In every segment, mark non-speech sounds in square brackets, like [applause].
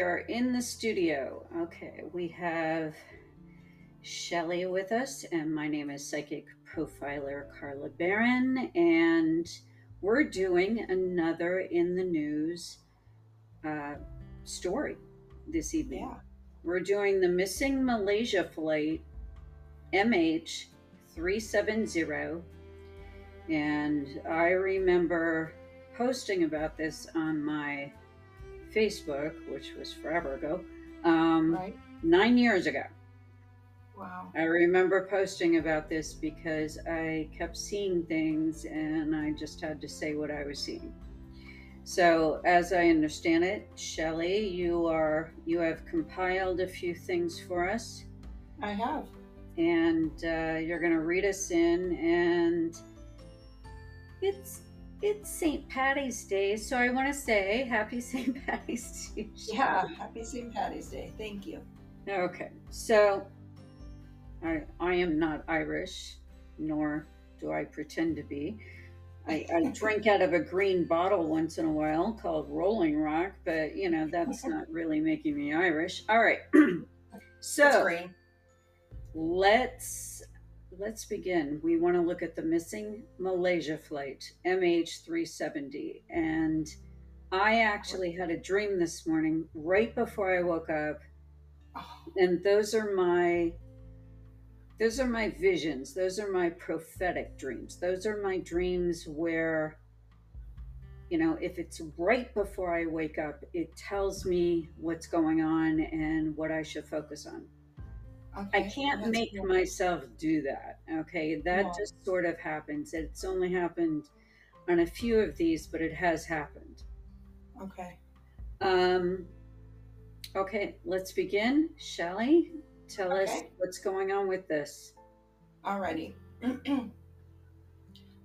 we are in the studio. Okay, we have Shelly with us, and my name is Psychic Profiler Carla Baron, and we're doing another in the news uh, story this evening. Yeah. We're doing the missing Malaysia flight MH370. And I remember posting about this on my Facebook, which was forever ago, um, Right. nine years ago. Wow. I remember posting about this because I kept seeing things and I just had to say what I was seeing. So, as I understand it, Shelley, you are you have compiled a few things for us, I have. and uh, you're going to read us in. And it's it's St. Patty's Day, so I want to say Happy [laughs] St. Patty's Day. Yeah. Happy St. Patty's Day. Thank you. Okay, so I I am not Irish, nor do I pretend to be. I, I [laughs] drink out of a green bottle once in a while called Rolling Rock, but you know that's not [laughs] really making me Irish. All right, [clears throat] so let's let's begin. We want to look at the missing Malaysia flight MH370, and I actually had a dream this morning right before I woke up. And those are my those are my visions. Those are my prophetic dreams. Those are my dreams where you know if it's right before i wake up it tells me what's going on and what i should focus on okay. i can't That's make cool. myself do that okay that No. just sort of happens it's only happened on a few of these but it has happened Okay. um, okay, let's begin. Shelley, tell us what's going on with this. Alrighty. [clears throat]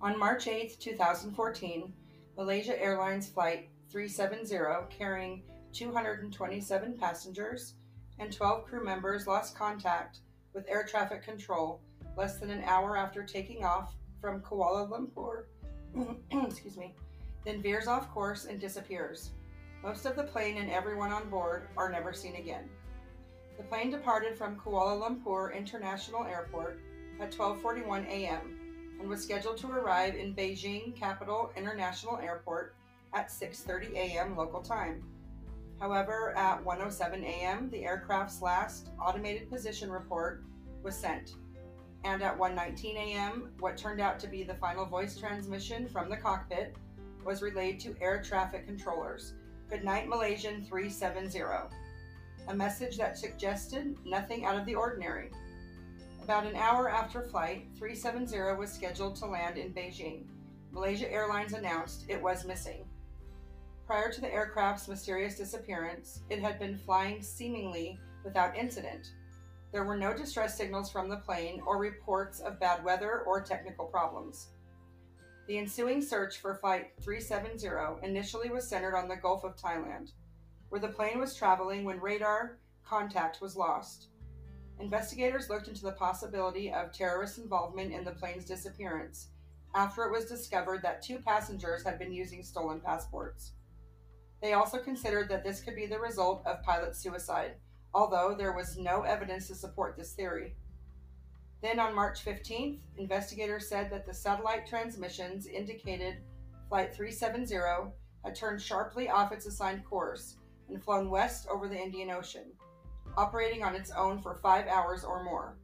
On March 8th, 2014, Malaysia Airlines Flight 370, carrying 227 passengers and 12 crew members, lost contact with air traffic control less than an hour after taking off from Kuala Lumpur. [clears throat] Excuse me. Then veers off course and disappears. Most of the plane and everyone on board are never seen again. The plane departed from Kuala Lumpur International Airport at 12:41 a.m. and was scheduled to arrive in Beijing Capital International Airport at 6:30 a.m. local time. However, at 1:07 a.m., the aircraft's last automated position report was sent. And at 1:19 a.m., what turned out to be the final voice transmission from the cockpit was relayed to air traffic controllers. Good night, Malaysian 370 a message that suggested nothing out of the ordinary. About an hour after flight 370 was scheduled to land in Beijing, Malaysia Airlines announced it was missing. Prior to the aircraft's mysterious disappearance, it had been flying seemingly without incident. There were no distress signals from the plane or reports of bad weather or technical problems. The ensuing search for Flight 370 initially was centered on the Gulf of Thailand where the plane was traveling when radar contact was lost. Investigators looked into the possibility of terrorist involvement in the plane's disappearance after it was discovered that two passengers had been using stolen passports. They also considered that this could be the result of pilot suicide, although there was no evidence to support this theory. Then on March 15th, investigators said that the satellite transmissions indicated Flight 370 had turned sharply off its assigned course and flown west over the Indian Ocean, operating on its own for five hours or more.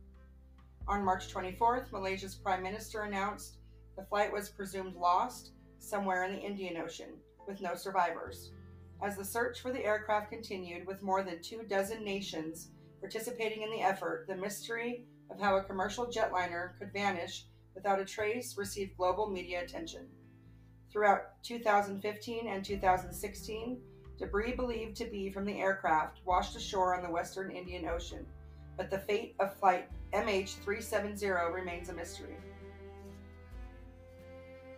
On March 24th, Malaysia's Prime Minister announced the flight was presumed lost somewhere in the Indian Ocean, with no survivors. As the search for the aircraft continued, with more than two dozen nations participating in the effort, the mystery of how a commercial jetliner could vanish without a trace received global media attention. Throughout 2015 and 2016, Debris believed to be from the aircraft washed ashore on the western Indian Ocean, but the fate of flight MH370 remains a mystery.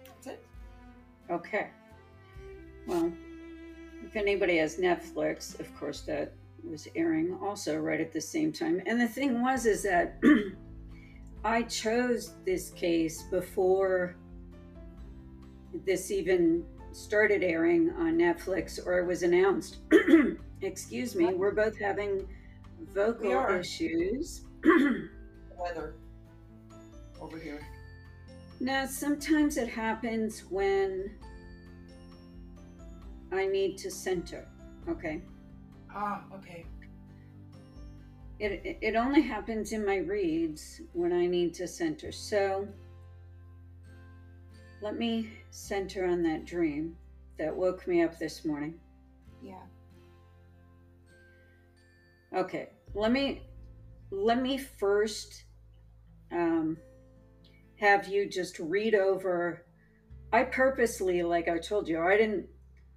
That's it. Okay. Well, if anybody has Netflix, of course that was airing also right at the same time. And the thing was is that [clears throat] I chose this case before this even started airing on Netflix or it was announced. [clears throat] Excuse me, we're both having vocal issues. [clears throat] Weather over here. Now, sometimes it happens when I need to center. Okay. Ah, okay. It, it- only happens in my reads when I need to center. So let me center on that dream that woke me up this morning. Yeah. Okay, let me let me first um, have you just read over. I purposely, like I told you, I didn't.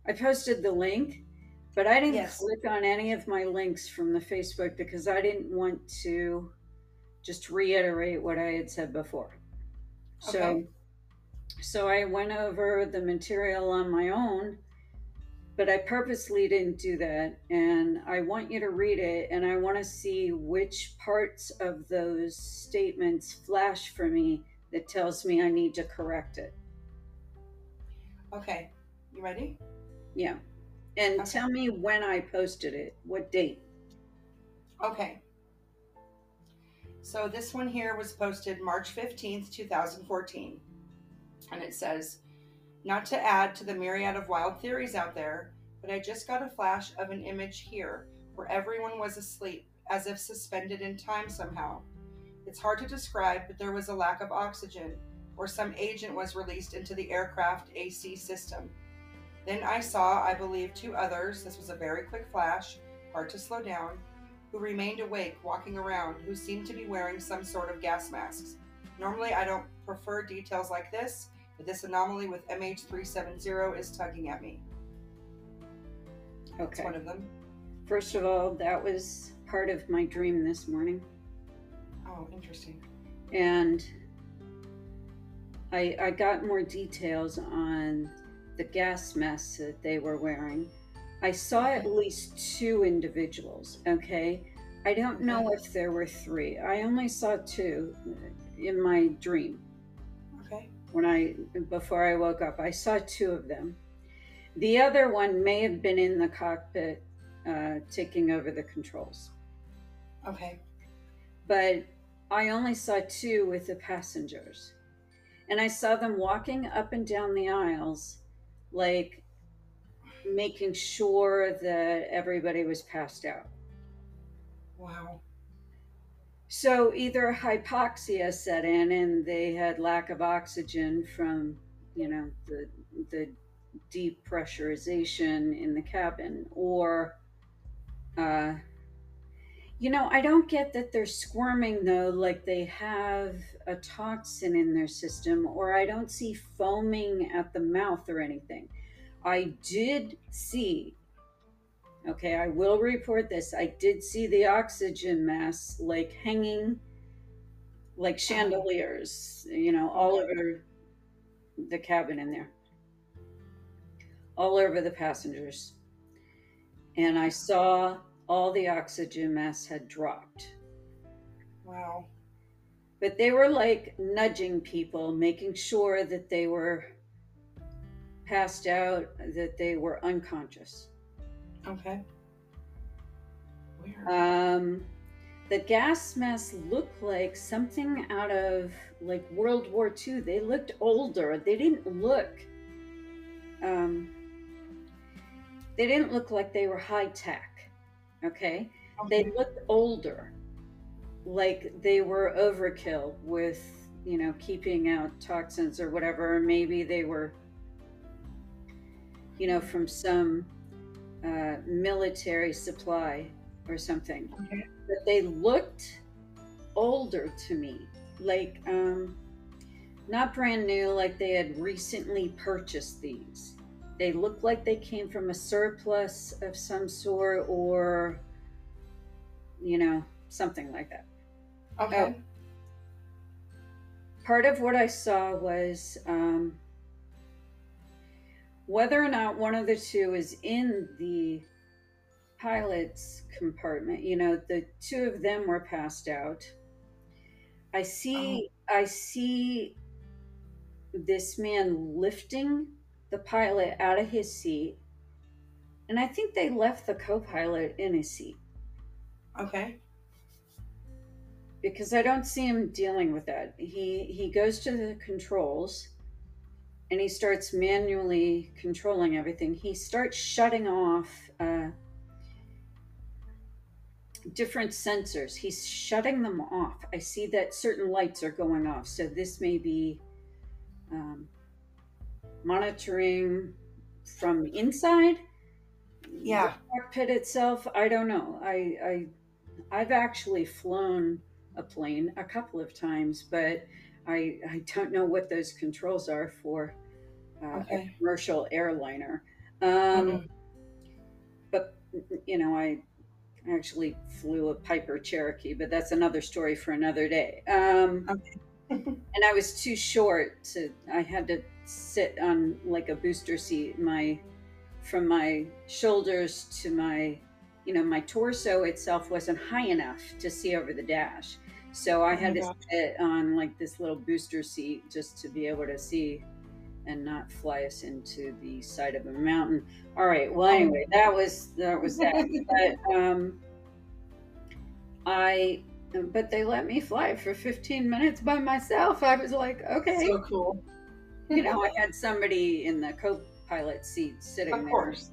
I posted the link, but I didn't Yes. click on any of my links from the Facebook because I didn't want to just reiterate what I had said before. So, Okay. so I went over the material on my own but I purposely didn't do that. And I want you to read it, and I want to see which parts of those statements flash for me that tells me I need to correct it. Okay. You ready? Yeah. And Okay. tell me when I posted it, what date. Okay. So this one here was posted March 15th, 2014. And it says, Not to add to the myriad of wild theories out there, but I just got a flash of an image here where everyone was asleep, as if suspended in time somehow. It's hard to describe, but there was a lack of oxygen, or some agent was released into the aircraft AC system. Then I saw, I believe, two others. This was a very quick flash, hard to slow down, who remained awake, walking around, who seemed to be wearing some sort of gas masks. Normally, I don't prefer details like this, but this anomaly with MH370 is tugging at me. Okay. one of them. First of all, that was part of my dream this morning. Oh, interesting. and I, I got more details on the gas mask that they were wearing. I saw at least two individuals, okay? I don't know if there were three. I only saw two in my dream Okay. when I before I woke up. I saw two of them. The other one may have been in the cockpit uh, taking over the controls Okay. but I only saw two with the passengers. And I saw them walking up and down the aisles, like making sure that everybody was passed out. Wow. So either hypoxia set in and they had lack of oxygen from, you know, the the depressurization in the cabin, or uh, you know, I don't get that they're squirming though, like they have a toxin in their system, or I don't see foaming at the mouth or anything. I did see, okay, I will report this. I did see the oxygen masks like hanging like chandeliers, you know, all over the cabin in there, all over the passengers. And I saw all the oxygen masks had dropped. Wow. But they were like nudging people, making sure that they were passed out, that they were unconscious. Okay. Weird. Um, the gas masks looked like something out of like World War II. They looked older. They didn't look. Um, they didn't look like they were high tech. Okay, they looked older, like they were overkill with you know keeping out toxins or whatever. Or maybe they were, you know, from some uh, military supply or something. Okay. But they looked older to me, like um, not brand new, like they had recently purchased these. They looked like they came from a surplus of some sort, or you know, something like that. Okay. Part of what I saw was um, whether or not one of the two is in the pilot's compartment. You know, the two of them were passed out. I see, I see this man lifting the pilot out of his seat and I think they left the co-pilot in his seat Okay. Because I don't see him dealing with that. He he goes to the controls and he starts manually controlling everything. He starts shutting off uh, different sensors. He's shutting them off. I see that certain lights are going off. So this may be um, monitoring from inside Yeah. the cockpit itself. I don't know. I, I I've actually flown a plane a couple of times, but I I don't know what those controls are for uh, Okay. a commercial airliner. Um, Mhm. but you know, I actually flew a Piper Cherokee, but that's another story for another day. Um, Okay. [laughs] and I was too short to. I had to sit on like a booster seat. My from my shoulders to my, you know, my torso itself wasn't high enough to see over the dash. So I Oh had my to sit on like this little booster seat just to be able to see and not fly us into the side of a mountain. All right. Well, Oh. anyway, that was that was that. [laughs] But um, I, but they let me fly for 15 minutes by myself. I was like, okay, So cool. you know, I had somebody in the co-pilot seat sitting Of there, course.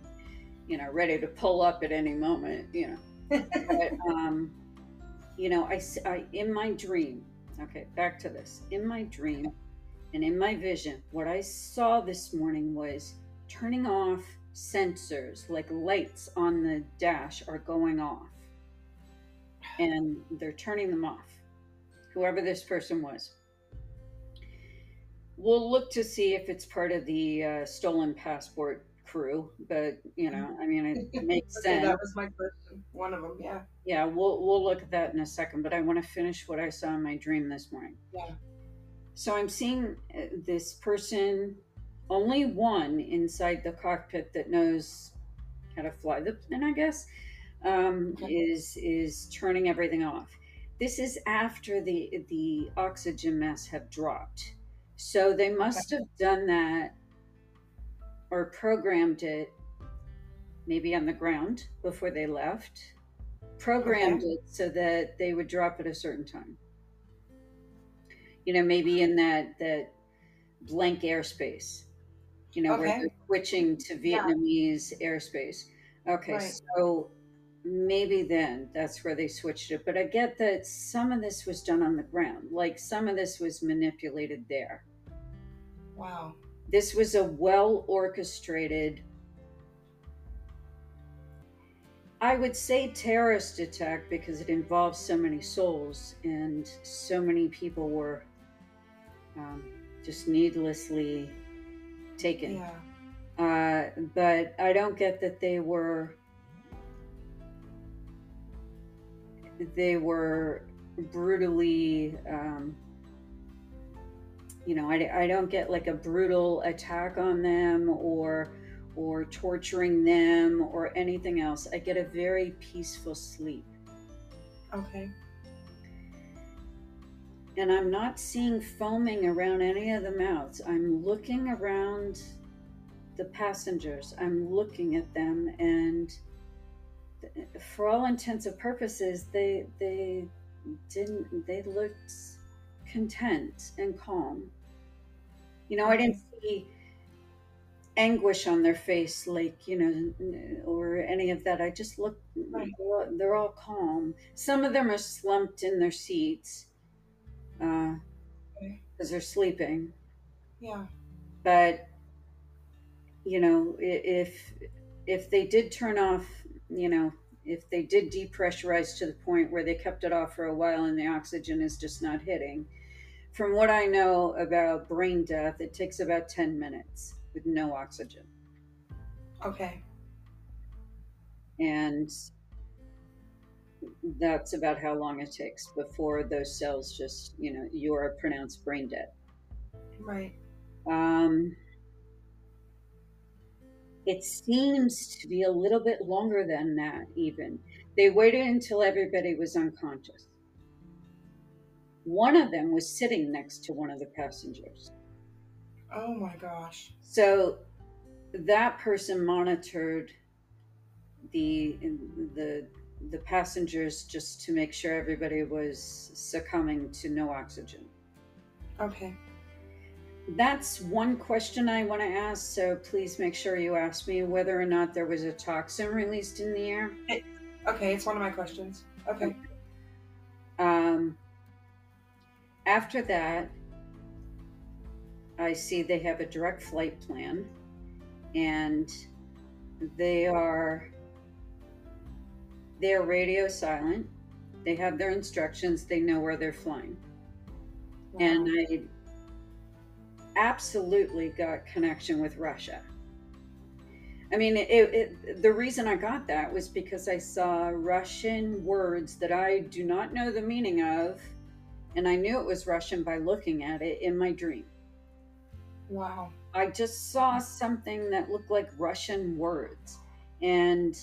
you know, ready to pull up at any moment, you know. [laughs] But um, you know, I in my dream. Okay, back to this. In my dream, and in my vision, what I saw this morning was turning off sensors, like lights on the dash are going off, and they're turning them off. Whoever this person was. We'll look to see if it's part of the uh, stolen passport crew, but you know, I mean, it [laughs] makes Okay, sense. that was my question. One of them. Yeah. Yeah, we'll we'll look at that in a second, but I want to finish what I saw in my dream this morning. Yeah. So I'm seeing uh, this person, only one inside the cockpit that knows how to fly the plane, I guess, um, Okay. is is turning everything off. This is after the the oxygen masks have dropped, so they must have done that or programmed it maybe on the ground before they left programmed it so that they would drop at a certain time you know maybe in that that blank airspace you know where they're switching to Yeah. vietnamese airspace okay Right. so maybe then that's where they switched it but i get that some of this was done on the ground like some of this was manipulated there Wow. This was a well orchestrated I would say terrorist attack because it involved so many souls and so many people were um, just needlessly taken. Yeah. Uh, but I don't get that they were they were brutally um, you know I, I don't get like a brutal attack on them or or torturing them or anything else. I get a very peaceful sleep. Okay. and i'm not seeing foaming around any of the mouths. I'm looking around the passengers. I'm looking at them and for all intents and purposes they they didn't they looked content and calm you know i didn't see anguish on their face like you know or any of that i just looked, Right. they're, all, they're all calm some of them are slumped in their seats uh, because Okay. they're sleeping Yeah. but you know if if they did turn off you know if they did depressurize to the point where they kept it off for a while and the oxygen is just not hitting from what i know about brain death it takes about 10 minutes with no oxygen Okay. and that's about how long it takes before those cells just you know you are pronounced brain dead Right. Um, it seems to be a little bit longer than that, even. They waited until everybody was unconscious. One of them was sitting next to one of the passengers. Oh my gosh. So that person monitored the the the passengers just to make sure everybody was succumbing to no oxygen. Okay. That's one question I want to ask, so please make sure you ask me whether or not there was a toxin released in the air. Okay, it's one of my questions. Okay. Um, after that, I see they have a direct flight plan and they are they are radio silent. They have their instructions, they know where they're flying. And I absolutely got connection with Russia. I mean, it, it, the reason I got that was because I saw Russian words that I do not know the meaning of, and I knew it was Russian by looking at it in my dream. wow. I just saw something that looked like Russian words, and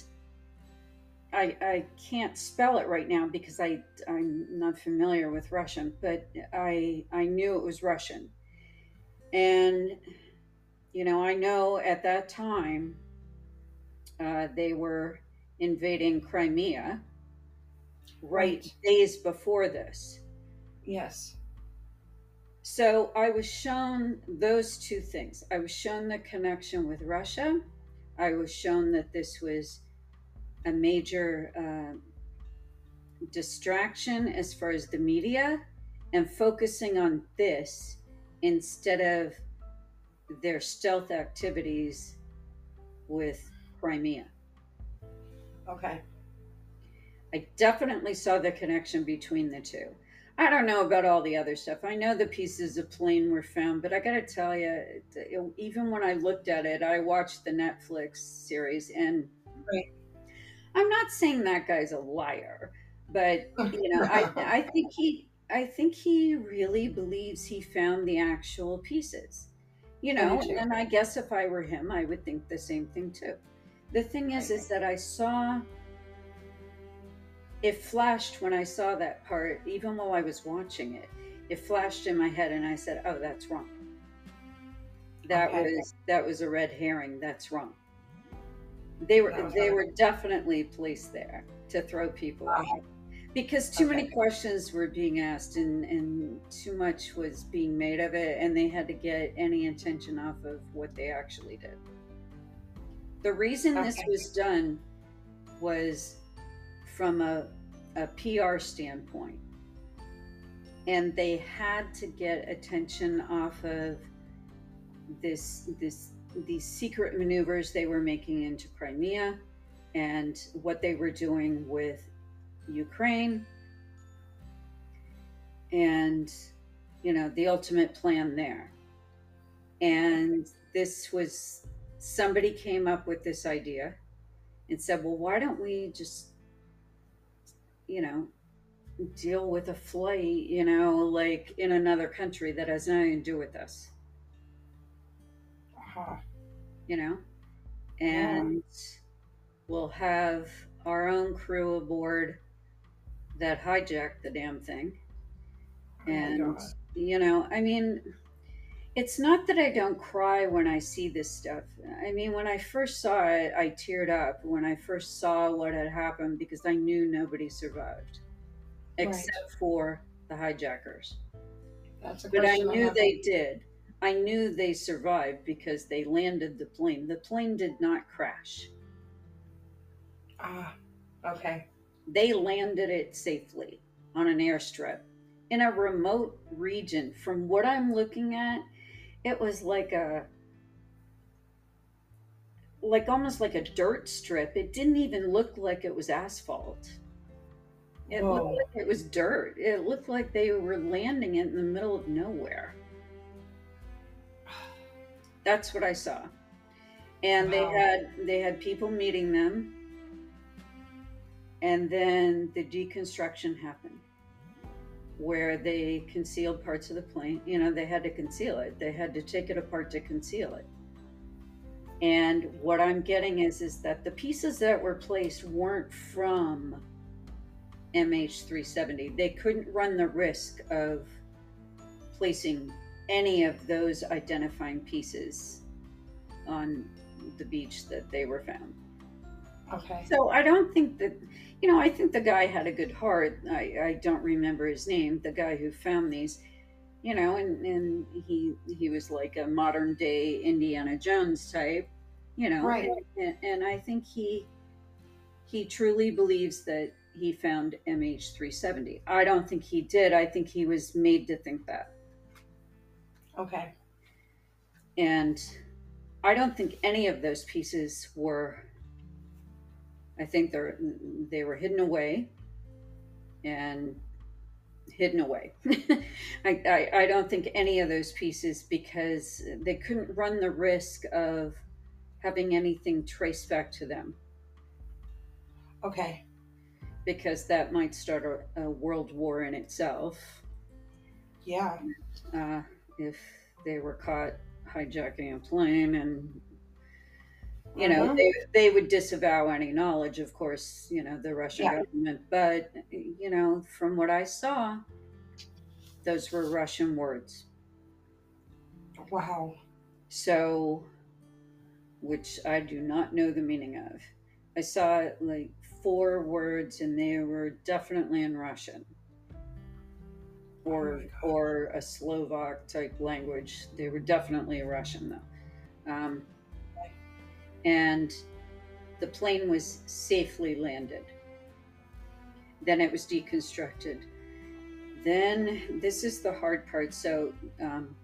I I can't spell it right now because I I'm not familiar with Russian, but I I knew it was Russian, and you know I know at that time uh, they were invading Crimea right Right. days before this. Yes. So I was shown those two things. I was shown the connection with Russia. I was shown that this was a major uh, distraction as far as the media and focusing on this instead of their stealth activities with Crimea. Okay. I definitely saw the connection between the two. I don't know about all the other stuff. I know the pieces of plane were found, but I got to tell you, even when I looked at it, I watched the Netflix series, and Right. I'm not saying that guy's a liar, but [laughs] you know, I I think he I think he really believes he found the actual pieces. You know, and I guess if I were him, I would think the same thing too. The thing is, is that I saw it flashed when I saw that part, even while I was watching it. It flashed in my head, and I said, "Oh, that's wrong. That Okay. was that was a red herring. That's wrong." They were they were definitely placed there to throw people Wow. off because too many questions were being asked and and too much was being made of it, and they had to get any attention off of what they actually did. The reason this was done was from a, a PR standpoint. And they had to get attention off of this this these secret maneuvers they were making into Crimea and what they were doing with Ukraine and you know the ultimate plan there. And this was somebody came up with this idea and said, well, why don't we just, you know, deal with a flight, you know, like in another country that has nothing to do with us, Uh-huh. you know? And we'll have our own crew aboard that hijacked the damn thing. Oh And, God. you know, I mean, it's not that I don't cry when I see this stuff. I mean, when I first saw it, I teared up when I first saw what had happened because I knew nobody survived Right. except for the hijackers. That's a But I knew have. they did. I knew they survived because they landed the plane. The plane did not crash. Ah, okay. They landed it safely on an airstrip in a remote region. From what I'm looking at, it was like a like almost like a dirt strip. It didn't even look like it was asphalt. It Whoa. looked like it was dirt. It looked like they were landing it in the middle of nowhere. That's what I saw. And they had they had people meeting them. And then the deconstruction happened where they concealed parts of the plane. You know, they had to conceal it. They had to take it apart to conceal it. And what I'm getting is is that the pieces that were placed weren't from MH370. They couldn't run the risk of placing any of those identifying pieces on the beach that they were found. Okay. So I don't think that, you know, I think the guy had a good heart. I, I don't remember his name, the guy who found these, you know, and, and he he was like a modern day Indiana Jones type, you know, Right. and, and I think he he truly believes that he found MH370. I don't think he did. I think he was made to think that. Okay. And I don't think any of those pieces were. I think they're they were hidden away, and hidden away. [laughs] I, I I don't think any of those pieces because they couldn't run the risk of having anything traced back to them Okay. because that might start a, a world war in itself Yeah. uh, if they were caught hijacking a plane and you know Uh-huh. they, they would disavow any knowledge of course you know the russian Yeah. government but you know from what i saw those were russian words Wow. so which i do not know the meaning of i saw like four words and they were definitely in russian Oh or God. or a slovak type language they were definitely russian though um, and the plane was safely landed. Then it was deconstructed. Then this is the hard part so um,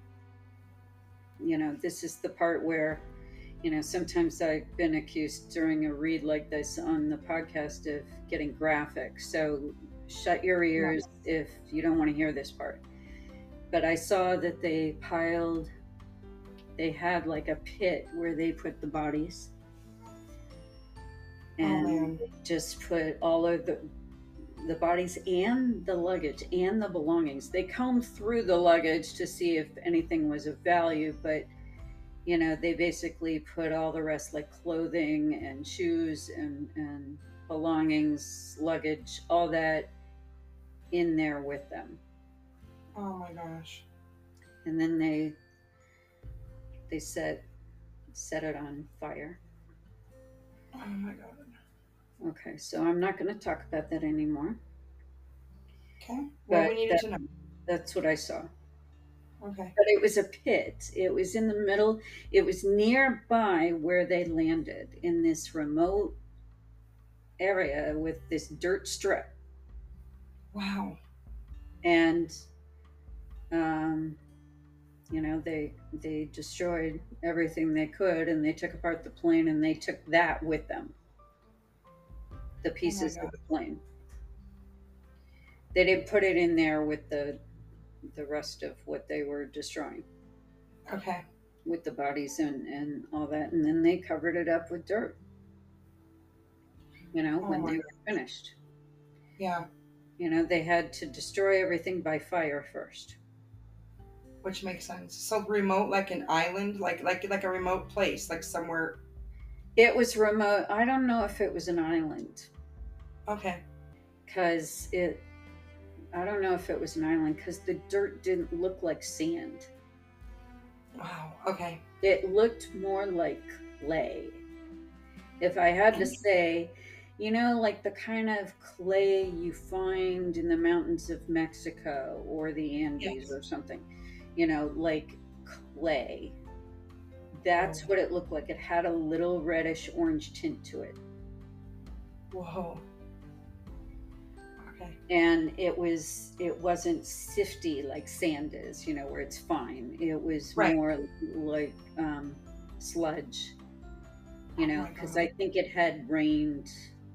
you know this is the part where you know sometimes i've been accused during a read like this on the podcast of getting graphic so shut your ears if you don't want to hear this part. But i saw that they piled they had like a pit where they put the bodies Oh and man. just put all of the the bodies and the luggage and the belongings. They combed through the luggage to see if anything was of value, but you know, they basically put all the rest like clothing and shoes and, and belongings, luggage, all that in there with them. Oh my gosh. And then they they set set it on fire. Oh my god. Okay, so I'm not going to talk about that anymore. Okay. Well, we needed that- to know. That's what I saw. Okay. but it was a pit. It was in the middle. It was nearby where they landed in this remote area with this dirt strip, Wow. and um, you know they they destroyed everything they could, and they took apart the plane, and they took that with them, the pieces of the plane. They didn't put it in there with the the rest of what they were destroying. Okay. with the bodies and, and all that, and then they covered it up with dirt. You know, Oh when they were finished. Yeah. You know, they had to destroy everything by fire first. Which makes sense. So remote, like an island, like like like a remote place, like somewhere. It was remote. I don't know if it was an island Okay. because it, I don't know if it was an island because the dirt didn't look like sand. Wow. Okay. It looked more like clay. If I had to say, you know, like the kind of clay you find in the mountains of Mexico or the Andes Yes. or something, you know, like clay. That's Oh. what it looked like. It had a little reddish orange tint to it. Whoa. Okay. And it was it wasn't sifty like sand is, you know, where it's fine. It was Right. more like um, sludge, you Oh know, because God. I think it had rained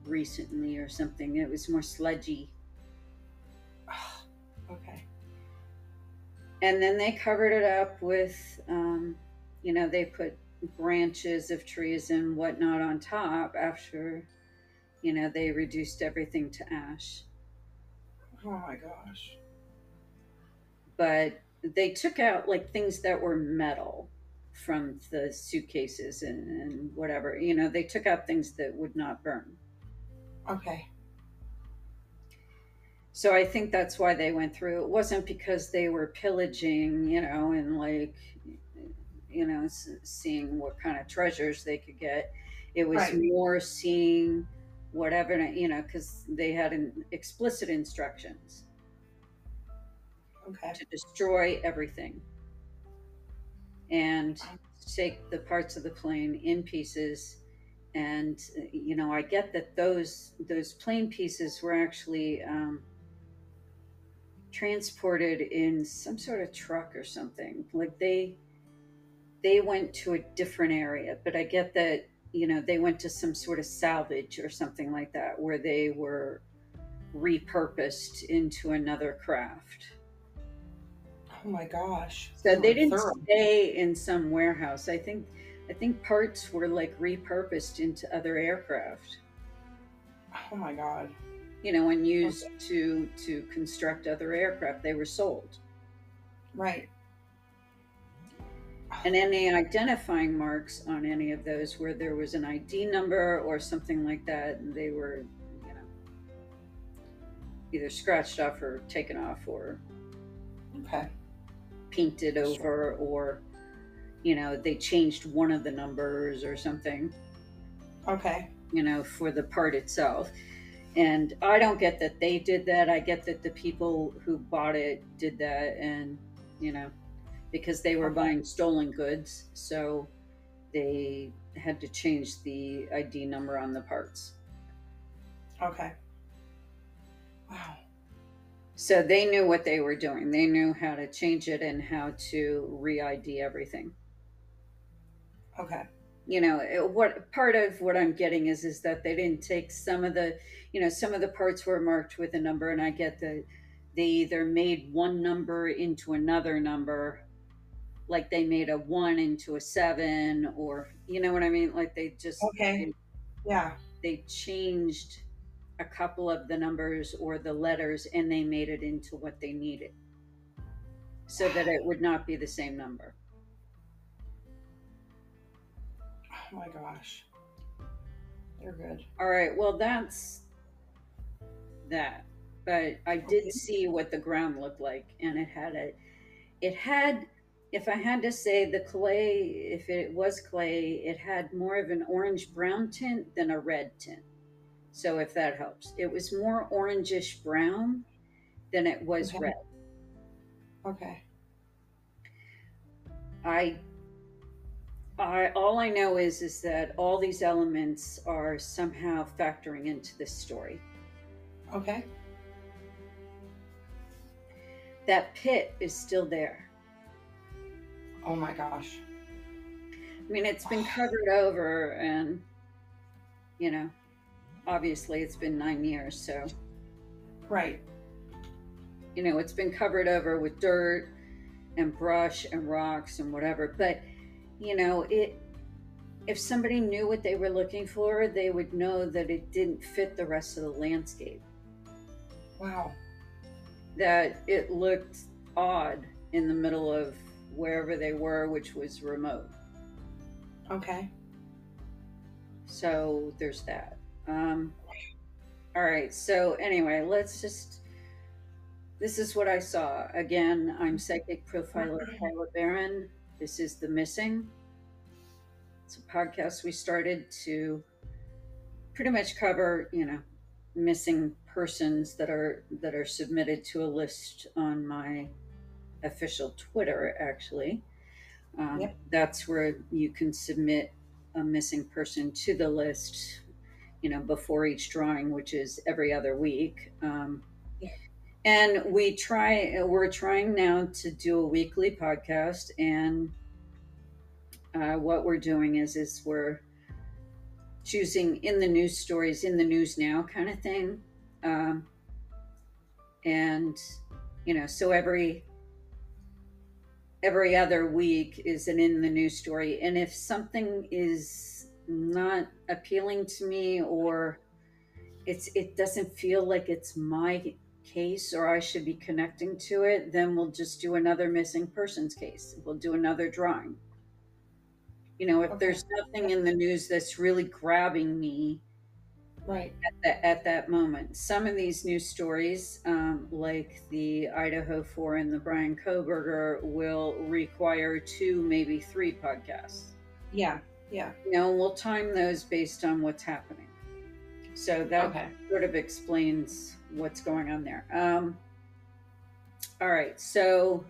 recently or something. It was more sludgy. And then they covered it up with, um, you know, they put branches of trees and whatnot on top after, you know, they reduced everything to ash. Oh my gosh. But they took out like things that were metal from the suitcases and, and whatever. You know, they took out things that would not burn. Okay. So I think that's why they went through. It wasn't because they were pillaging, you know, and like, you know, s- seeing what kind of treasures they could get. It was Right. more seeing whatever, you know, because they had an explicit instructions Okay. to destroy everything and take the parts of the plane in pieces and you know i get that those those plane pieces were actually um, transported in some sort of truck or something like they they went to a different area but i get that you know they went to some sort of salvage or something like that where they were repurposed into another craft Oh my gosh. so they didn't Thorough. stay in some warehouse. I think I think parts were like repurposed into other aircraft. Oh my god. You know, and used to to construct other aircraft. They were sold. Right. And any identifying marks on any of those where there was an ID number or something like that, they were, you know, either scratched off or taken off or Okay. painted over or you know, they changed one of the numbers or something. Okay. you know, for the part itself. And I don't get that they did that. I get that the people who bought it did that, and you know, because they were uh-huh. buying stolen goods, so they had to change the ID number on the parts. Okay. Wow. So they knew what they were doing. They knew how to change it and how to re-ID everything. Okay. you know it- what part of what i'm getting is is that they didn't take some of the you know some of the parts were marked with a number and i get that they either made one number into another number like they made a one into a seven or you know what i mean like they just Okay. Yeah. they changed a couple of the numbers or the letters and they made it into what they needed so that it would not be the same number Oh my gosh. They're good. All right, well, that's that. But I did Okay. see what the ground looked like, and it had a, it had, if I had to say the clay, if it was clay, it had more of an orange brown tint than a red tint. So if that helps, it was more orangish brown than it was Okay. red. Okay. I I all I know is is that all these elements are somehow factoring into this story. Okay. That pit is still there. Oh my gosh. I mean, it's been covered over, and you know, obviously, it's been nine years, so Right. you know, it's been covered over with dirt and brush and rocks and whatever. But you know, it if somebody knew what they were looking for, they would know that it didn't fit the rest of the landscape. Wow. That it looked odd in the middle of wherever they were, which was remote. Okay. So there's that. Um, all right. So anyway, let's just. This is what I saw. Again, I'm psychic profiler Carla Baron. This is The Missing. It's a podcast we started to pretty much cover, you know, missing persons that are that are submitted to a list on my official Twitter. Actually, um, Yep. that's where you can submit a missing person to the list, you know, before each drawing, which is every other week. Um, Yeah. And we try, we're trying now to do a weekly podcast. And uh, what we're doing is, is we're choosing in the news stories, in the news now kind of thing. Um, and, you know, so every, every other week is an in the news story. And if something is not appealing to me or it's it doesn't feel like it's my case or I should be connecting to it then we'll just do another missing persons case. We'll do another drawing you know if Okay. there's nothing in the news that's really grabbing me Right. at, at that moment. Some of these news stories, um, like the Idaho 4 and the Bryan Kohberger, will require two, maybe three podcasts. Yeah. Yeah. You know, we'll time those based on what's happening. So that Okay. sort of explains what's going on there. Um, all right. So,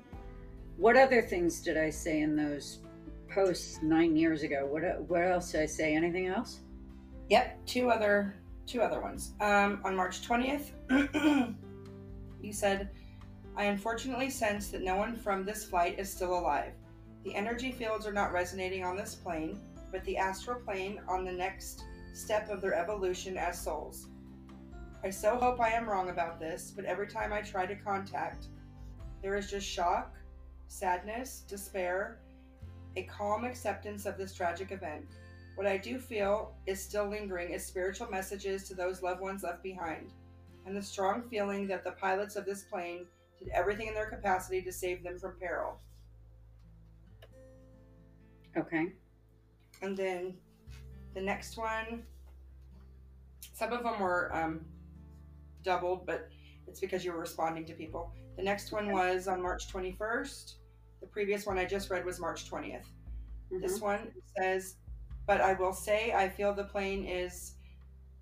what other things did I say in those posts nine years ago? What what else did I say? Anything else? Yep, two other two other ones. Um, on March 20th, [clears throat] you said, I unfortunately sense that no one from this flight is still alive. The energy fields are not resonating on this plane, but the astral plane on the next step of their evolution as souls. I so hope I am wrong about this, but every time I try to contact, there is just shock, sadness, despair, a calm acceptance of this tragic event. What I do feel is still lingering is spiritual messages to those loved ones left behind, and the strong feeling that the pilots of this plane did everything in their capacity to save them from peril. Okay. And then the next one, some of them were um, doubled, but it's because you were responding to people. The next one was on March 21st. The previous one I just read was March 20th. Mhm. This one says, but I will say I feel the plane is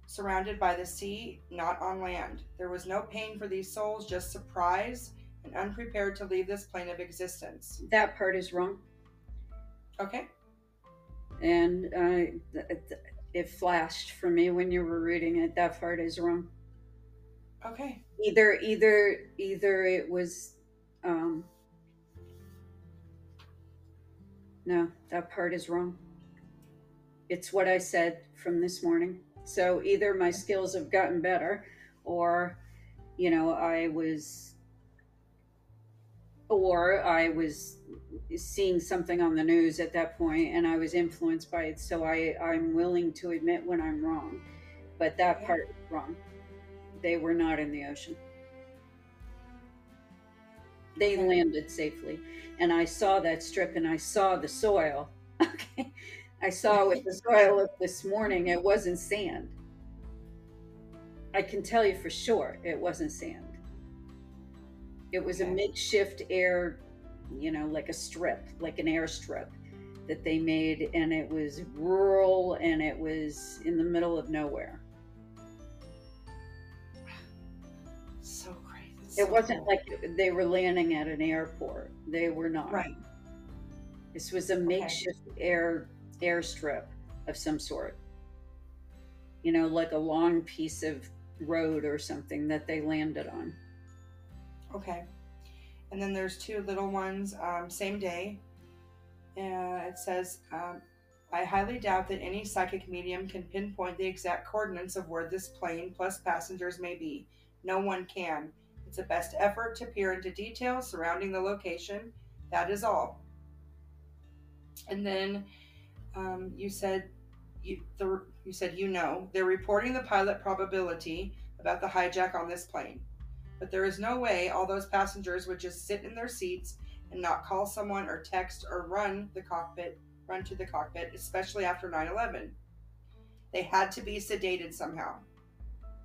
surrounded by the sea, not on land. There was no pain for these souls, just surprise and unprepared to leave this plane of existence. That part is wrong. Okay? and uh, it flashed for me when you were reading it. That part is wrong. Okay. Either, either, either it was. Um, no, that part is wrong. It's what I said from this morning. So either my skills have gotten better, or, you know, I was, or I was seeing something on the news at that point and I was influenced by it. So I, I'm willing to admit when I'm wrong. But that Yeah. part is wrong. They were not in the ocean. They landed safely. And I saw that strip and I saw the soil. [laughs] Okay. I saw what the soil of this morning. It wasn't sand. I can tell you for sure it wasn't sand. It was a makeshift air, you know, like a strip, like an airstrip that they made, and it was rural and it was in the middle of nowhere. It wasn't like they were landing at an airport. They were not. Right. This was a makeshift air airstrip of some sort. You know, like a long piece of road or something that they landed on. Okay. And then there's two little ones, um, same day. Uh, it says, um, I highly doubt that any psychic medium can pinpoint the exact coordinates of where this plane plus passengers may be. No one can. It's a best effort to peer into details surrounding the location. That is all. And then um, you said you the you said you know they're reporting the pilot probability about the hijack on this plane. But there is no way all those passengers would just sit in their seats and not call someone or text or run the cockpit, run to the cockpit, especially after 9/11. They had to be sedated somehow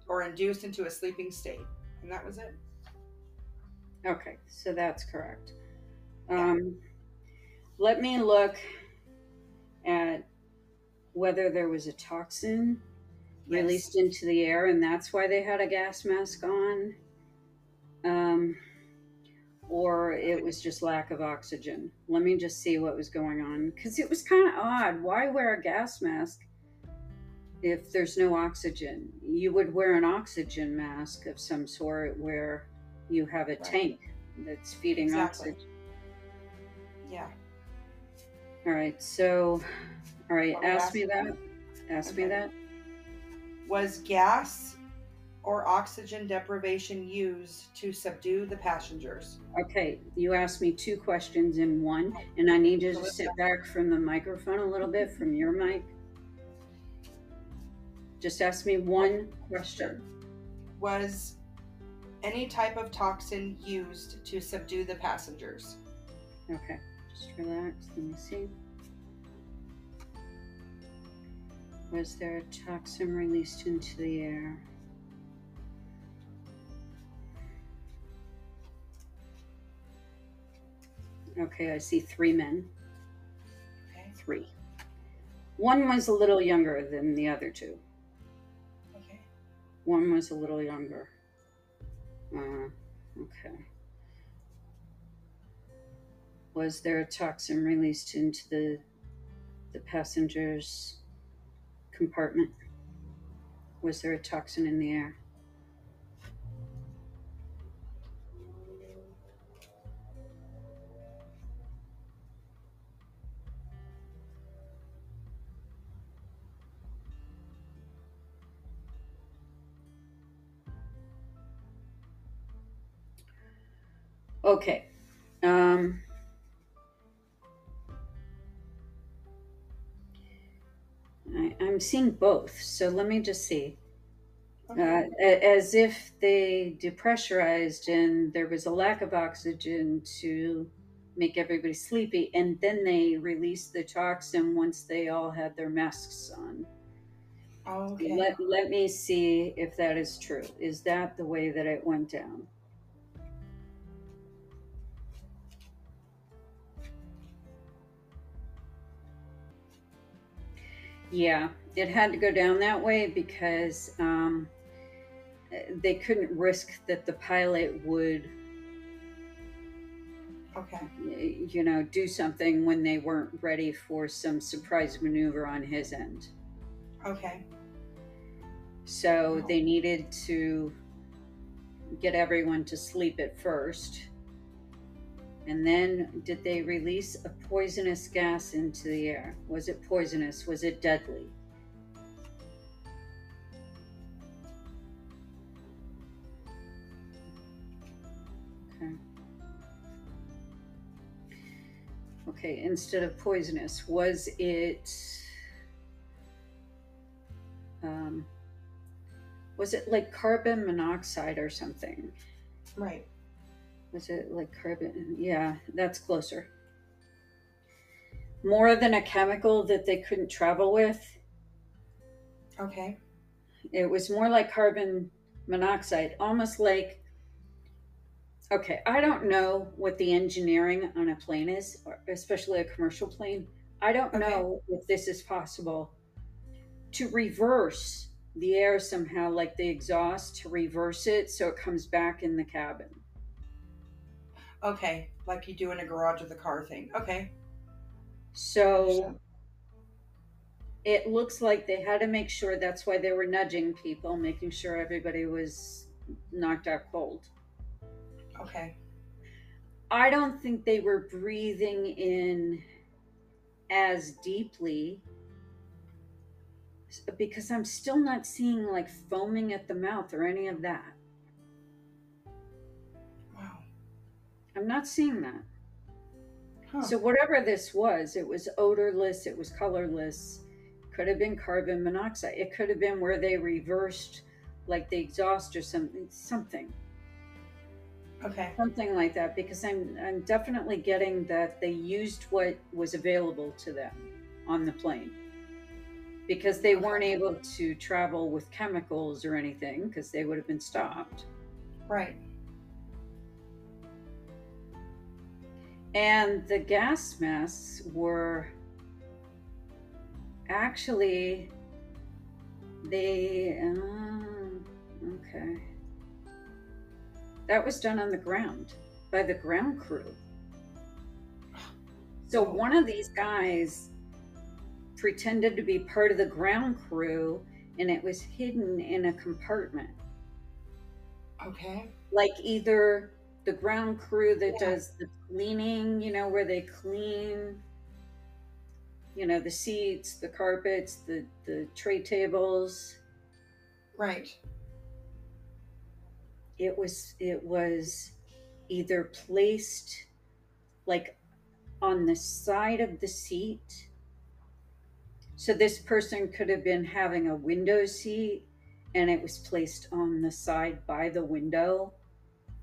or induced into a sleeping state. And that was it. Okay, so that's correct. Um, let me look at whether there was a toxin Yes. released into the air, and that's why they had a gas mask on, um, or it was just lack of oxygen. Let me just see what was going on because it was kind of odd. Why wear a gas mask if there's no oxygen? You would wear an oxygen mask of some sort where you have a Right. tank that's feeding Exactly. oxygen. Yeah. All right, so, all right, Well, ask me that. that. Ask me that. Was gas or oxygen deprivation used to subdue the passengers? Okay, you asked me two questions in one, and I need you to sit back from the microphone a little bit, from your mic. Just ask me one question. Was any type of toxin used to subdue the passengers? Okay, just relax. Let me see. Was there a toxin released into the air? Okay, I see three men. Okay. Three. One was a little younger than the other two. Okay. One was a little younger. Uh, okay. Was there a toxin released into the the passenger's compartment? Was there a toxin in the air? Seeing both. So let me just see. Uh, Okay. a- as if they depressurized and there was a lack of oxygen to make everybody sleepy, and then they released the toxin once they all had their masks on. Okay. Let, let me see if that is true. Is that the way that it went down? Yeah, it had to go down that way because um, they couldn't risk that the pilot would, Okay. you know, do something when they weren't ready for some surprise maneuver on his end. Okay. So they needed to get everyone to sleep at first. And then did they release a poisonous gas into the air? Was it poisonous? Was it deadly? Okay, instead of poisonous, was it um, was it like carbon monoxide or something? Right. Was it like carbon? Yeah, that's closer. More than a chemical that they couldn't travel with. Okay. It was more like carbon monoxide, almost like. Okay, I don't know what the engineering on a plane is, or especially a commercial plane. I don't Okay. know if this is possible to reverse the air somehow, like the exhaust, to reverse it so it comes back in the cabin. Okay. Like you do in a garage of the car thing. Okay. So it looks like they had to make sure that's why they were nudging people, making sure everybody was knocked out cold. Okay. I don't think they were breathing in as deeply because I'm still not seeing like foaming at the mouth or any of that. Wow. I'm not seeing that. Huh. So whatever this was, it was odorless, it was colorless. Could have been carbon monoxide. It could have been where they reversed like the exhaust or something something. Okay. Something like that because I'm I'm definitely getting that they used what was available to them on the plane. Because they weren't able to travel with chemicals or anything because they would have been stopped. Right. And the gas masks were actually they uh, okay. That was done on the ground by the ground crew. So oh. one of these guys pretended to be part of the ground crew and it was hidden in a compartment. Okay. like either the ground crew that Yeah. does the cleaning, you know, where they clean, you know, the seats, the carpets, the the tray tables. Right. It was it was either placed like on the side of the seat. So this person could have been having a window seat and it was placed on the side by the window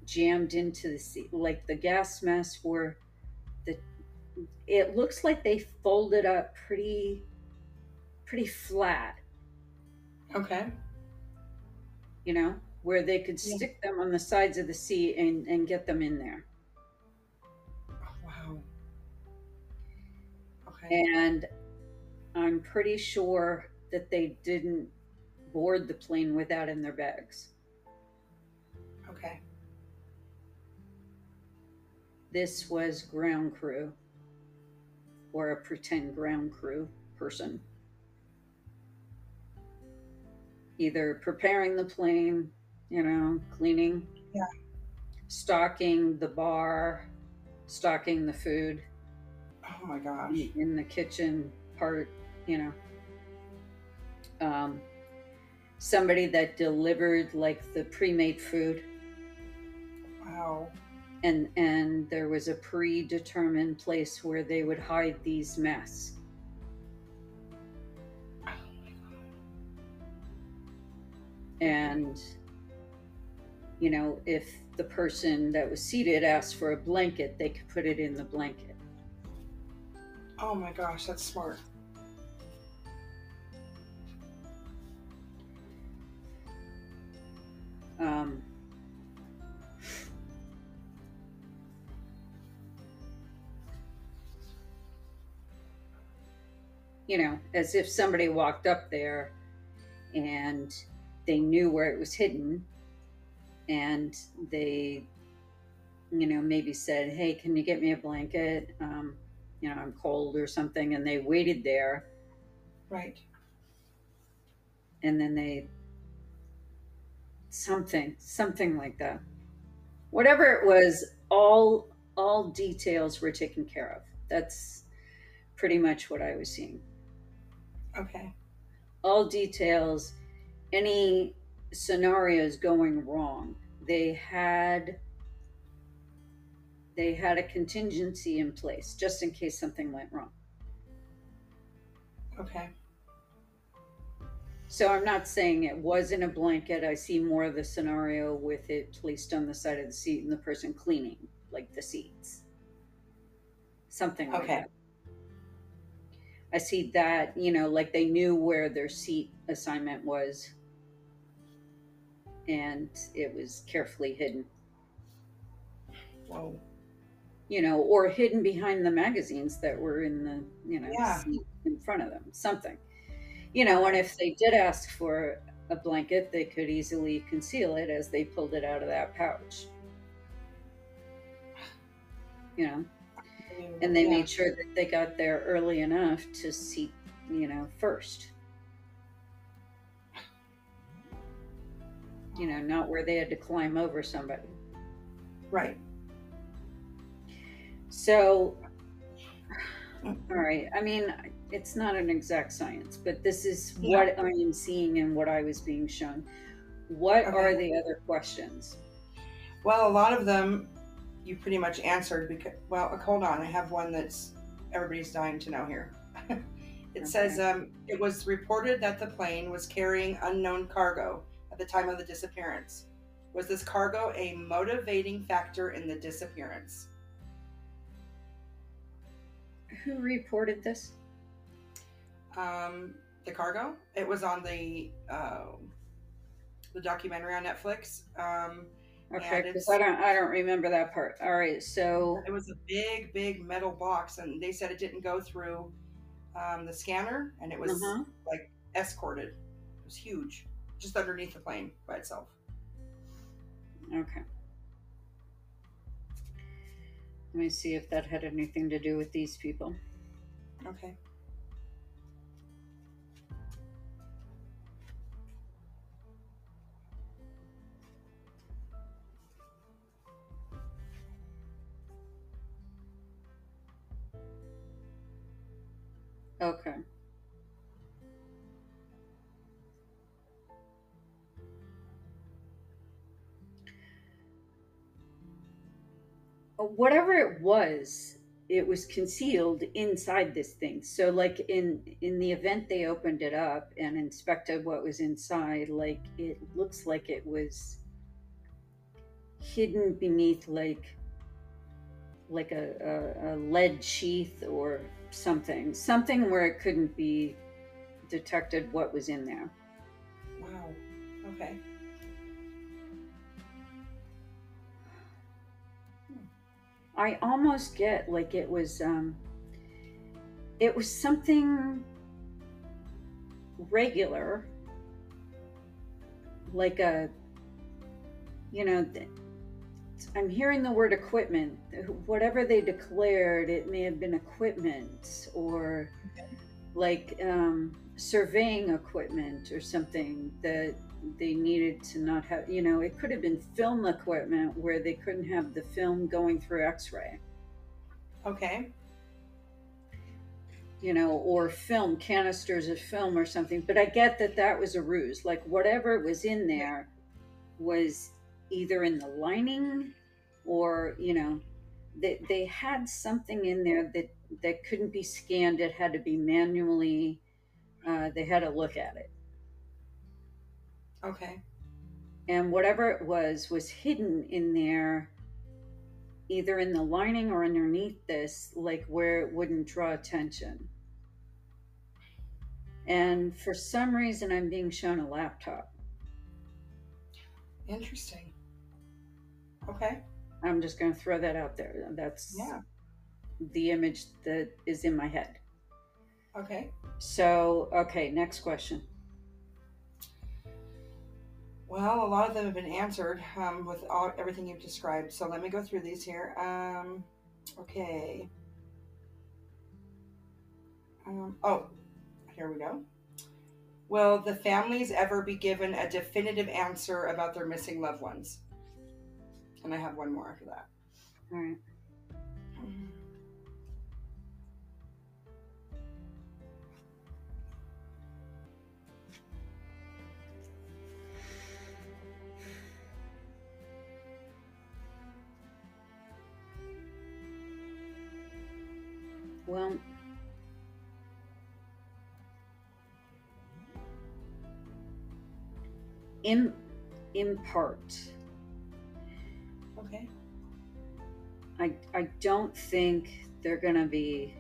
jammed into the seat like the gas masks were the it looks like they folded up pretty pretty flat Okay. you know where they could Yeah. stick them on the sides of the seat and and get them in there Oh, wow. Okay. and I'm pretty sure that they didn't board the plane with that in their bags. Okay. This was ground crew or a pretend ground crew person. Either preparing the plane, you know, cleaning, Yeah. stocking the bar, stocking the food Oh my gosh. in the kitchen part, you know. Um, somebody that delivered like the pre-made food Wow. and and there was a predetermined place where they would hide these mess Oh and you know if the person that was seated asked for a blanket they could put it in the blanket Oh my gosh, that's smart. um, you know as if somebody walked up there and they knew where it was hidden and they you know maybe said hey can you get me a blanket? Um, you know i'm cold or something and they waited there. Right. and then they something something like that. Whatever it was all all details were taken care of. That's pretty much what i was seeing. Okay. all details any scenarios going wrong they had they had a contingency in place just in case something went wrong Okay. So I'm not saying it wasn't a blanket. I see more of the scenario with it placed on the side of the seat and the person cleaning, like the seats. Something like Okay. that. I see that, you know, like they knew where their seat assignment was and it was carefully hidden, Whoa. you know, or hidden behind the magazines that were in the, you know, Yeah. seat in front of them, something. You know, and if they did ask for a blanket, they could easily conceal it as they pulled it out of that pouch. You know, and they Yeah. made sure that they got there early enough to seat, you know, first. You know, not where they had to climb over somebody. Right. So, [sighs] all right. I mean, it's not an exact science, but this is what I am seeing and what I was being shown. What are the other questions? Well, a lot of them you pretty much answered because well, hold on, I have one that's everybody's dying to know here. [laughs] it says um, it was reported that the plane was carrying unknown cargo the time of the disappearance. Was this cargo a motivating factor in the disappearance? Who reported this? Um, the cargo. It was on the uh, the documentary on Netflix. Um, Okay, because I don't, I don't remember that part. All right, so It was a big, big metal box, and they said it didn't go through um, the scanner, and it was uh-huh. like escorted. It was huge, just underneath the plane by itself. okay. Let me see if that had anything to do with these people. Okay. Okay. Uh, whatever it was, it was concealed inside this thing. So like in in the event they opened it up and inspected what was inside, like it looks like it was hidden beneath like like a, a, a lead sheath or something something where it couldn't be detected what was in there Wow. Okay. I almost get like it was um it was something regular, like a, you know, I'm hearing the word equipment. Whatever they declared, it may have been equipment or like um, surveying equipment or something that they needed to not have. You know, it could have been film equipment where they couldn't have the film going through x ray. Okay. You know, or film, canisters of film or something. But I get that that was a ruse. Like whatever was in there was either in the lining or you know they, they had something in there that that couldn't be scanned it had to be manually uh, they had to look at it okay and whatever it was was hidden in there either in the lining or underneath this like where it wouldn't draw attention and for some reason i'm being shown a laptop interesting okay I'm just going to throw that out there. That's yeah. the image that is in my head. Okay. So, okay, next question. Well, a lot of them have been answered um, with all, everything you've described. So let me go through these here. Um, okay. Um, oh, here we go. Will the families ever be given a definitive answer about their missing loved ones? And I have one more after that. All right. Well, in in part Okay. I I don't think they're gonna be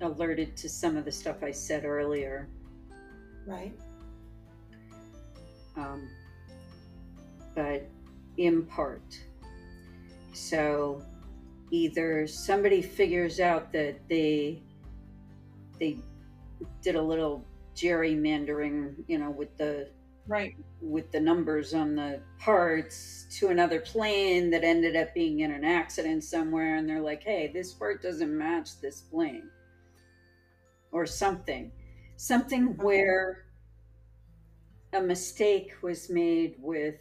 alerted to some of the stuff I said earlier. Right. Um, but in part. So either somebody figures out that they they did a little gerrymandering, you know, with the right. with the numbers on the parts to another plane that ended up being in an accident somewhere and they're like hey this part doesn't match this plane. Or something. Something okay. where a mistake was made with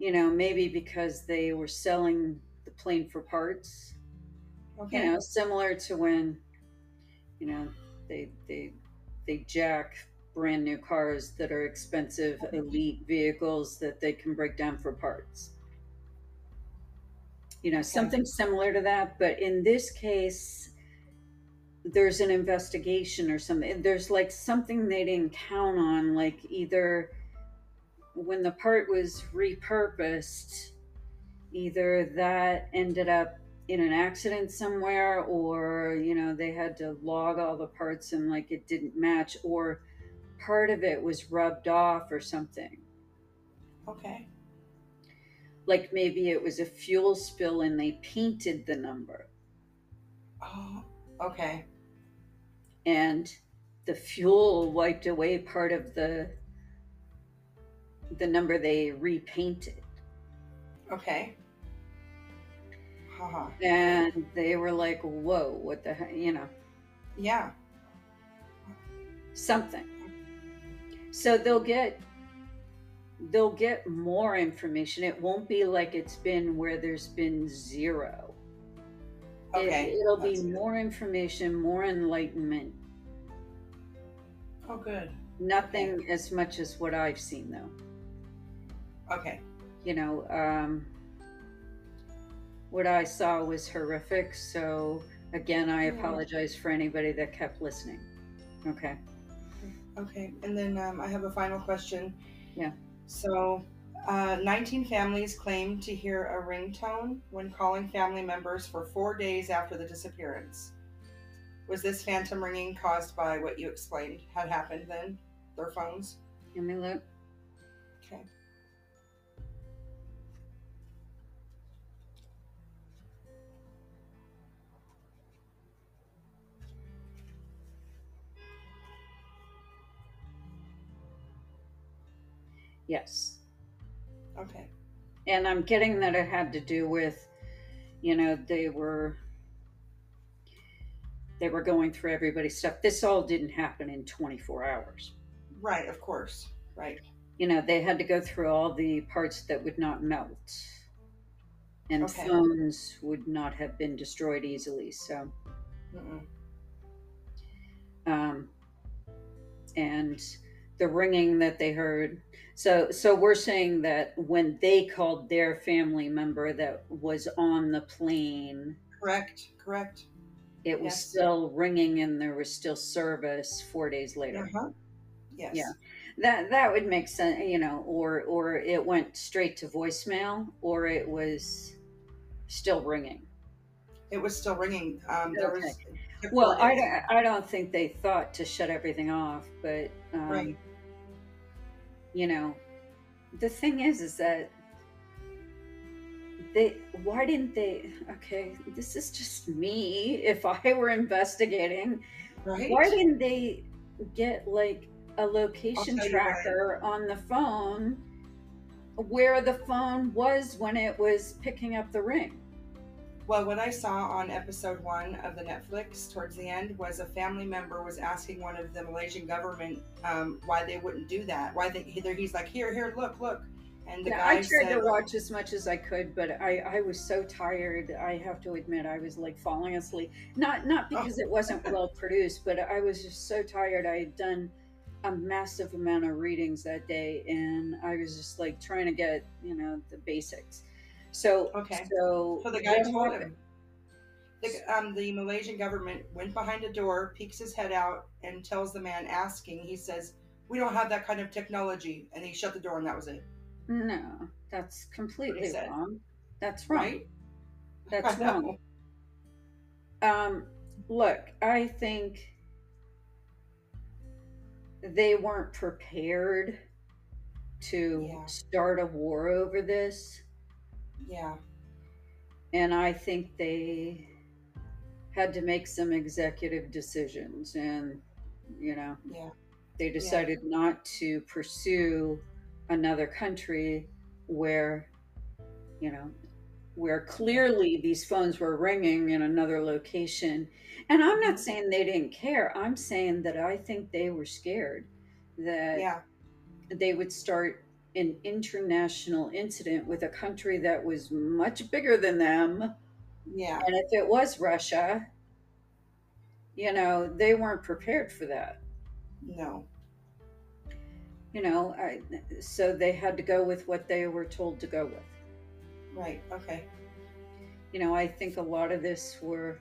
you know maybe because they were selling plane for parts okay. you know similar to when you know they they they jack brand new cars that are expensive elite vehicles that they can break down for parts. You know something similar to that but in this case there's an investigation or something there's like something they didn't count on like either when the part was repurposed either that ended up in an accident somewhere or you know they had to log all the parts and like it didn't match or part of it was rubbed off or something. Okay. Like maybe it was a fuel spill and they painted the number. Oh, okay. And the fuel wiped away part of the the number they repainted. Okay. Haha. And they were like, "Whoa, what the heck?" You know. Yeah. Something so they'll get they'll get more information it won't be like it's been where there's been zero okay it, will be good. more information more enlightenment oh good nothing okay. as much as what i've seen though okay you know um what i saw was horrific so again i apologize for anybody that kept listening okay Okay, and then um, I have a final question. Yeah. So, uh, 19 families claimed to hear a ringtone when calling family members for four days after the disappearance. Was this phantom ringing caused by what you explained had happened then? Their phones? Let me look. Yes. Okay. And I'm getting that it had to do with, you know, they were they were going through everybody's stuff. This all didn't happen in 24 hours. Right, of course. Right. You know, they had to go through all the parts that would not melt. And Okay. phones would not have been destroyed easily. So, Mm-mm. um, and the ringing that they heard. So, so we're saying that when they called their family member that was on the plane, Correct. Correct. it was Yes. still ringing and there was still service four days later. Uh-huh. Yes. Yeah. That that would make sense, you know, or or it went straight to voicemail, or it was still ringing. It was still ringing. Um, there was. Okay. took Well, I don't, I don't think they thought to shut everything off, but um, Right. You know, the thing is, is that they why didn't they? Okay, this is just me. If I were investigating, Right. why didn't they get like a location tell you why. tracker on the phone where the phone was when it was picking up the ring? Well, what I saw on episode one of the Netflix towards the end was a family member was asking one of the Malaysian government um, why they wouldn't do that. Why they? he- He's like, here, here, look, look, and the Yeah, guy I tried said, to watch as much as I could, but I, I was so tired. I have to admit, I was like falling asleep. Not not Oh. because it wasn't well produced, but I was just so tired. I had done a massive amount of readings that day, and I was just like trying to get you know the basics. So Okay. so So the guy told him. The, um, the Malaysian government went behind a door, peeks his head out, and tells the man asking. He says, "We don't have that kind of technology," and he shut the door, and that was it. No, that's completely wrong. That's wrong. Right? That's [laughs] wrong. Um, look, I think they weren't prepared to Yeah. start a war over this, Yeah. and I think they had to make some executive decisions, and you know, Yeah. they decided not to pursue another country where, you know, where clearly these phones were ringing in another location. And I'm not Mhm. saying they didn't care. I'm saying that I think they were scared that Yeah. they would start an international incident with a country that was much bigger than them. Yeah. And if it was Russia, you know, they weren't prepared for that. No. You know, I, so they had to go with what they were told to go with. Right. Okay. You know, I think a lot of this were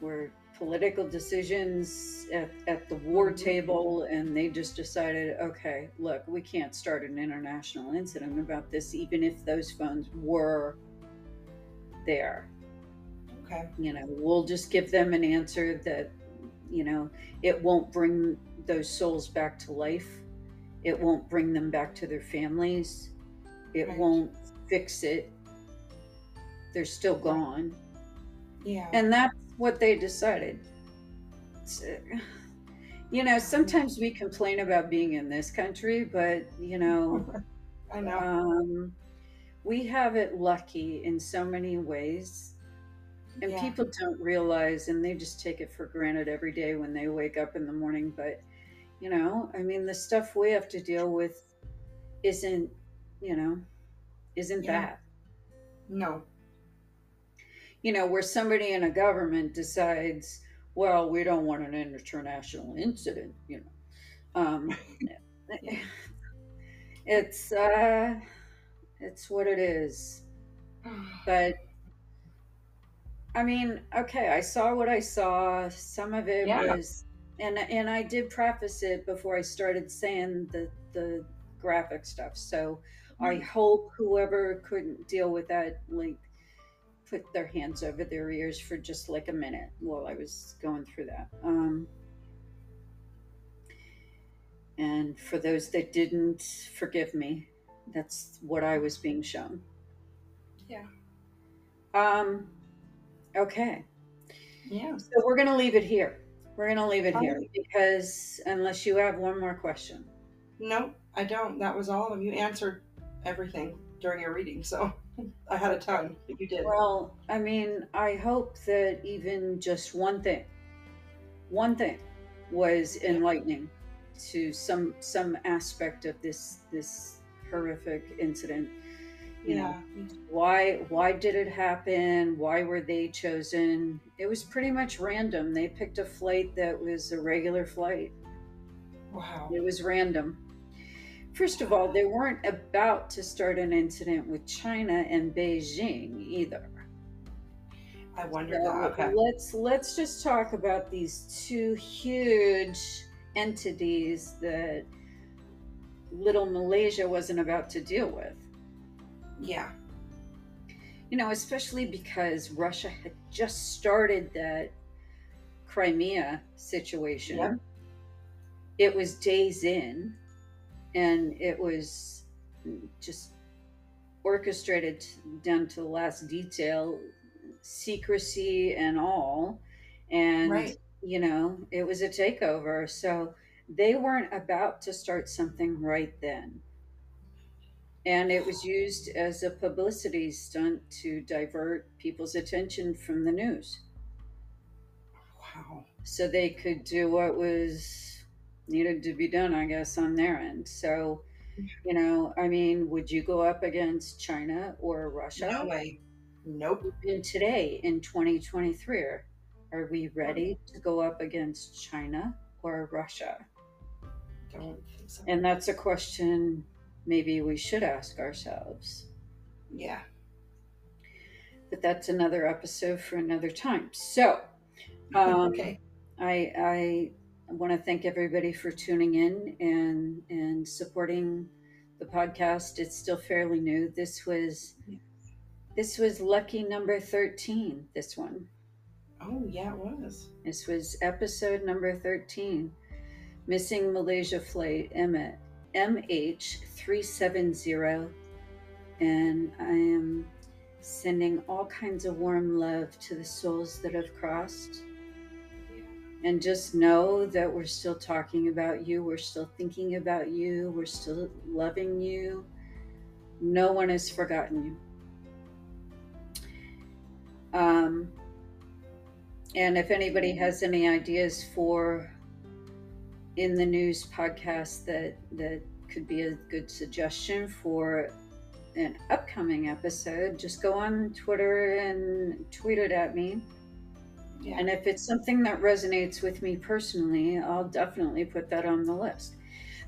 were political decisions at, at the war Mhm. table, and they just decided, okay, look, we can't start an international incident about this, even if those phones were there. Okay. You know, we'll just give them an answer that, you know, it won't bring those souls back to life. It won't bring them back to their families. It Right. won't fix it. They're still gone. Yeah. And that's what they decided. Uh, You know, sometimes we complain about being in this country, but, you know, [laughs] I know. um, we have it lucky in so many ways. And Yeah. people don't realize, and they just take it for granted every day when they wake up in the morning. But, you know, I mean, the stuff we have to deal with isn't, you know, isn't Yeah. that. No. You know, where somebody in a government decides, well, we don't want an international incident, you know. Um, [laughs] it's, uh, it's what it is. But I mean, okay, I saw what I saw. Some of it Yeah. was, and and I did preface it before I started saying the the graphic stuff. So I hope whoever couldn't deal with that, like, put their hands over their ears for just like a minute while I was going through that. Um, and for those that didn't, forgive me. That's what I was being shown. Yeah. Um, okay. Yeah. So we're going to leave it here. We're going to leave it here because unless you have one more question. No, I don't. That was all of them. You answered everything during your reading, so I had a ton, but you did. Well, I mean, I hope that even just one thing, one thing, was enlightening to some some aspect of this this horrific incident. You know, Yeah. why why did it happen? Why were they chosen? It was pretty much random. They picked a flight that was a regular flight. Wow. It was random. First of all, they weren't about to start an incident with China and Beijing either. I wonder. So that. Okay. let's let's just talk about these two huge entities that little Malaysia wasn't about to deal with. Yeah. You know, especially because Russia had just started that Crimea situation. Yep. It was days in, and it was just orchestrated down to the last detail, secrecy and all. And, Right. you know, it was a takeover. So they weren't about to start something right then. And it was used as a publicity stunt to divert people's attention from the news Wow. so they could do what was needed to be done, I guess, on their end. So, you know, I mean, would you go up against China or Russia? No way. Nope. And today in 2023, are are we ready to go up against China or Russia? Don't think so. And that's a question maybe we should ask ourselves. Yeah. But that's another episode for another time. So, [laughs] um, okay. I I want to thank everybody for tuning in and and supporting the podcast. It's still fairly new. This was this was lucky number 13, this one. Oh yeah, it was. This was episode number 13. Missing Malaysia flight M- MH370 and I am sending all kinds of warm love to the souls that have crossed and just know that we're still talking about you. We're still thinking about you. We're still loving you. No one has forgotten you. Um, and if anybody has any ideas for in the news podcast that that could be a good suggestion for an upcoming episode, just go on Twitter and tweet it at me. Yeah. And if it's something that resonates with me personally, I'll definitely put that on the list.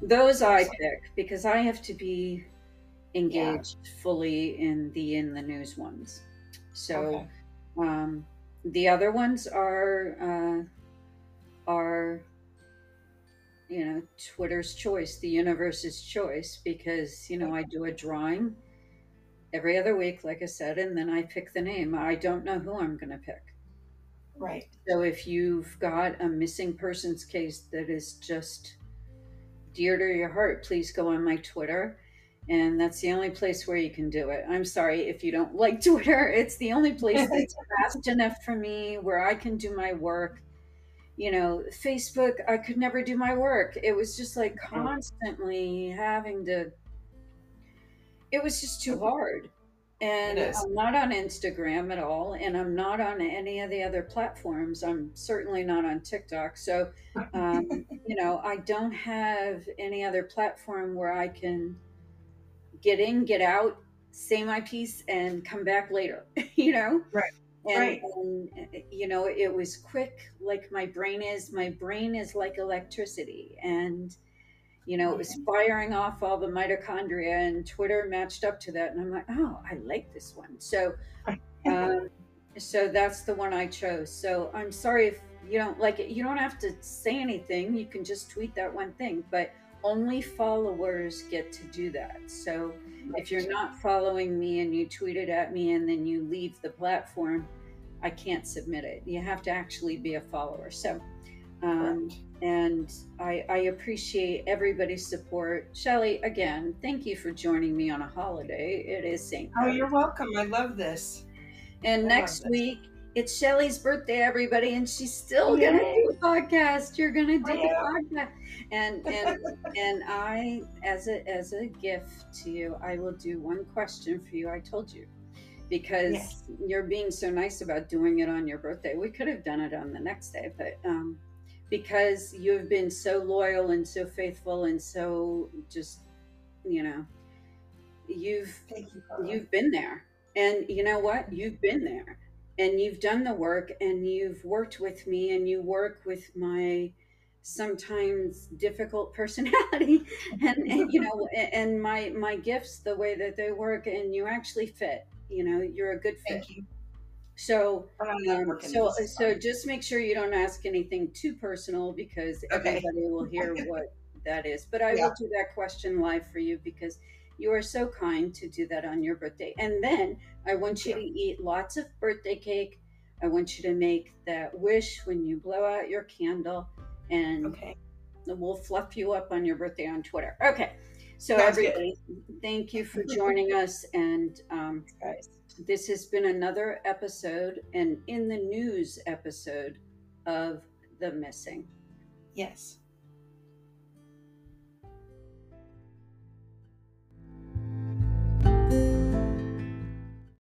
Those I pick because I have to be engaged fully in the in the news ones. So Okay. um, the other ones are uh, are you know Twitter's choice, the universe's choice, because you know I do a drawing every other week, like I said, and then I pick the name. I don't know who I'm going to pick. Right. So if you've got a missing persons case that is just dear to your heart, please go on my Twitter. And that's the only place where you can do it. I'm sorry if you don't [laughs] like Twitter. It's the only place [laughs] that's fast enough for me where I can do my work. You know, Facebook, I could never do my work. It was just like constantly having to, it was just too hard. And. I'm not on Instagram at all, and I'm not on any of the other platforms. I'm certainly not on TikTok. So, um, [laughs] you know, I don't have any other platform where I can get in, get out, say my piece, and come back later, [laughs] you know? Right. And, Right. and, you know, it was quick, like my brain is. My brain is like electricity. And, you know, it was firing off all the mitochondria, and Twitter matched up to that. And I'm like, oh, I like this one. So, [laughs] um, so that's the one I chose. So I'm sorry if you don't like it. You don't have to say anything. You can just tweet that one thing, but only followers get to do that. So if you're not following me and you tweet it at me and then you leave the platform, I can't submit it. You have to actually be a follower. So, um. And I, I appreciate everybody's support. Shelly, again, thank you for joining me on a holiday. It is St. Oh, you're welcome. I love this. And I next this. week, it's Shelly's birthday, everybody, and she's still Yay. gonna do a podcast. You're gonna do the podcast, and and [laughs] and I, as a as a gift to you, I will do one question for you. I told you because Yes. you're being so nice about doing it on your birthday. We could have done it on the next day, but um, because you've been so loyal and so faithful and so just, you know, you've you, you've been there. And you know what? You've been there. And you've done the work and you've worked with me and you work with my sometimes difficult [laughs] personality [laughs] and, and you know and my my gifts the way that they work and you actually fit you know you're a good fit. Thank you. So um, so so just make sure you don't ask anything too personal because Okay. everybody will hear [laughs] what that is. But I Yeah. will do that question live for you because you are so kind to do that on your birthday. And then I want you to eat lots of birthday cake. I want you to make that wish when you blow out your candle and Okay. we'll fluff you up on your birthday on Twitter. Okay. So Sounds good. everybody, thank you for joining us and um, Guys. This has been another episode, an in the news episode of The Missing. Yes.